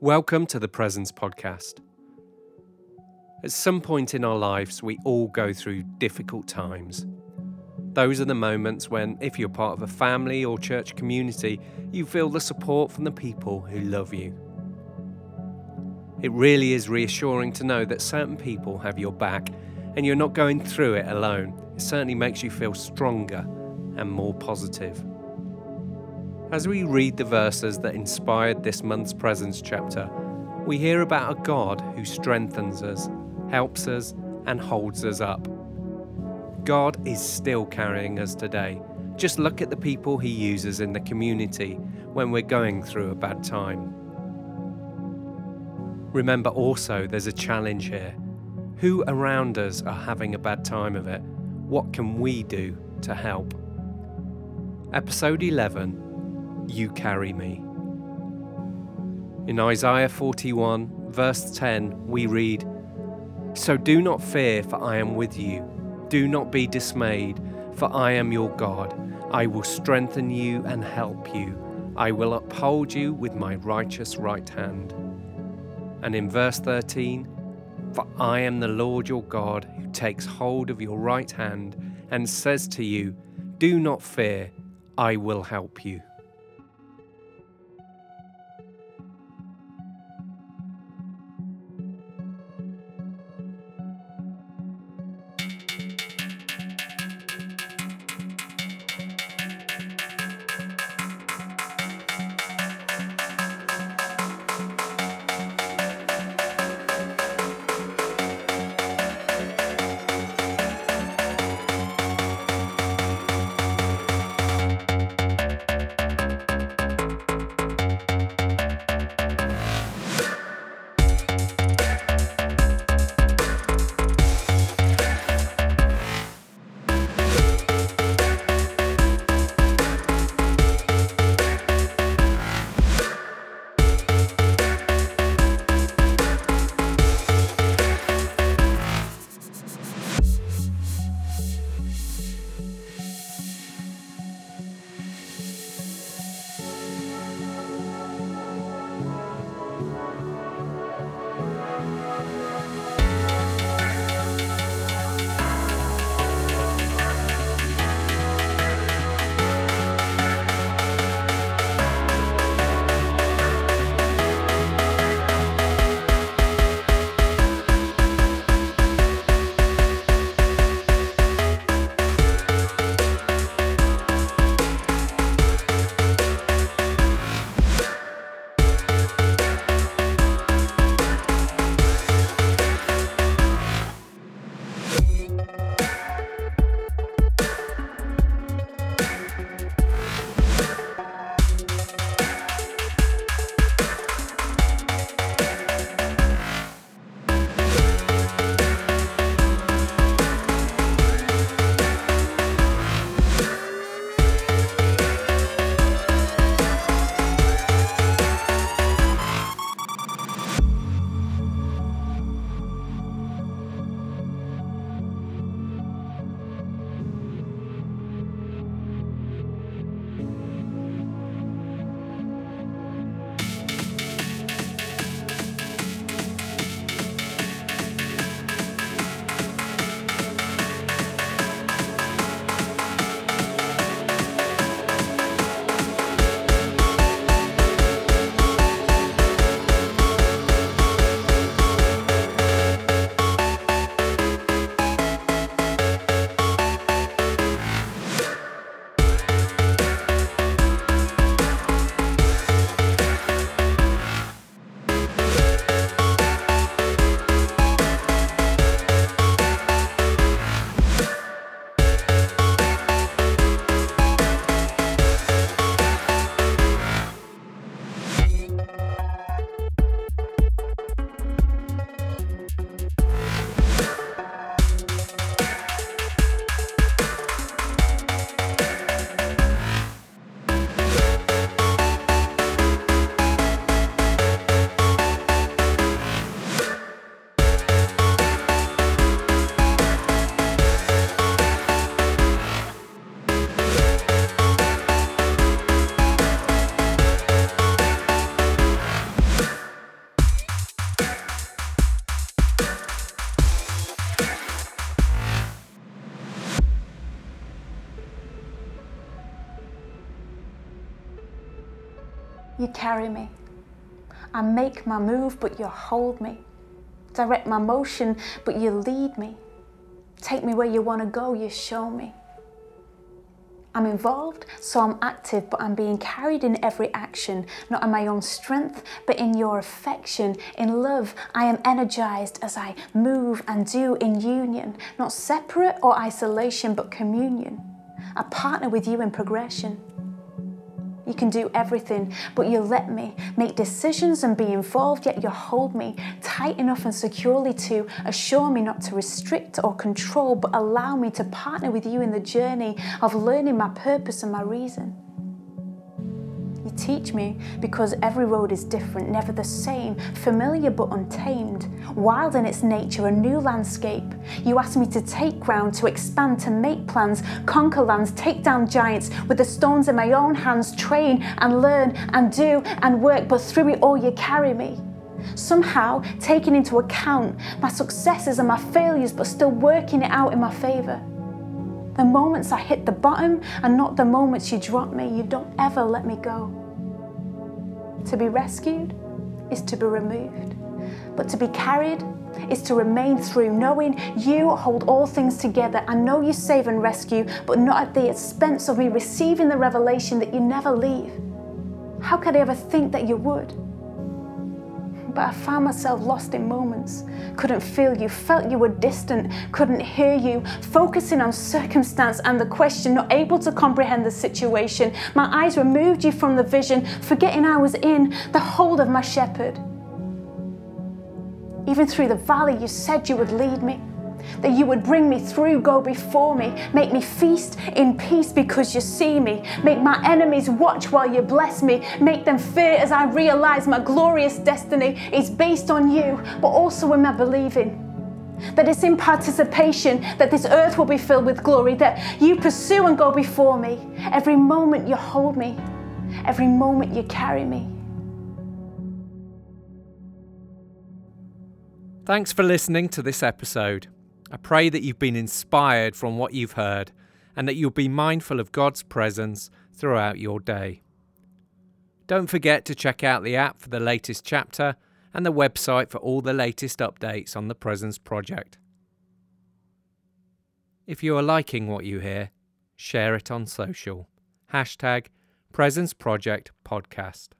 Welcome to the Presence Podcast. At some point in our lives, we all go through difficult times. Those are the moments when, if you're part of a family or church community, you feel the support from the people who love you. It really is reassuring to know that certain people have your back and you're not going through it alone. It certainly makes you feel stronger and more positive. As we read the verses that inspired this month's Presence chapter, we hear about a God who strengthens us, helps us, and holds us up. God is still carrying us today. Just look at the people He uses in the community when we're going through a bad time. Remember also, there's a challenge here. Who around us are having a bad time of it? What can we do to help? Episode 11 you carry me. In Isaiah 41, verse 10, we read, So do not fear, for I am with you. Do not be dismayed, for I am your God. I will strengthen you and help you. I will uphold you with my righteous right hand. And in verse 13, For I am the Lord your God who takes hold of your right hand and says to you, Do not fear, I will help you. You carry me. I make my move, but you hold me. Direct my motion, but you lead me. Take me where you want to go, you show me. I'm involved, so I'm active, but I'm being carried in every action, not in my own strength, but in your affection. In love, I am energized as I move and do in union, not separate or isolation, but communion. I partner with you in progression. You can do everything, but you let me make decisions and be involved, yet you hold me tight enough and securely to assure me not to restrict or control, but allow me to partner with you in the journey of learning my purpose and my reason teach me because every road is different, never the same, familiar but untamed, wild in its nature, a new landscape. You ask me to take ground, to expand, to make plans, conquer lands, take down giants with the stones in my own hands, train and learn and do and work, but through it all you carry me somehow taking into account my successes and my failures, but still working it out in my favour. The moments I hit the bottom and not the moments you drop me, you don't ever let me go. To be rescued is to be removed, but to be carried is to remain through, knowing you hold all things together. I know you save and rescue, but not at the expense of me receiving the revelation that you never leave. How could I ever think that you would? But I found myself lost in moments. Couldn't feel you, felt you were distant, couldn't hear you, focusing on circumstance and the question, not able to comprehend the situation. My eyes removed you from the vision, forgetting I was in the hold of my shepherd. Even through the valley, you said you would lead me that you would bring me through, go before me, make me feast in peace because you see me, make my enemies watch while you bless me, make them fear as I realize my glorious destiny is based on you, but also in my believing. That it's in participation that this earth will be filled with glory, that you pursue and go before me. Every moment you hold me, every moment you carry me. Thanks for listening to this episode. I pray that you've been inspired from what you've heard and that you'll be mindful of God's presence throughout your day. Don't forget to check out the app for the latest chapter and the website for all the latest updates on the Presence Project. If you are liking what you hear, share it on social. Hashtag Presence Project Podcast.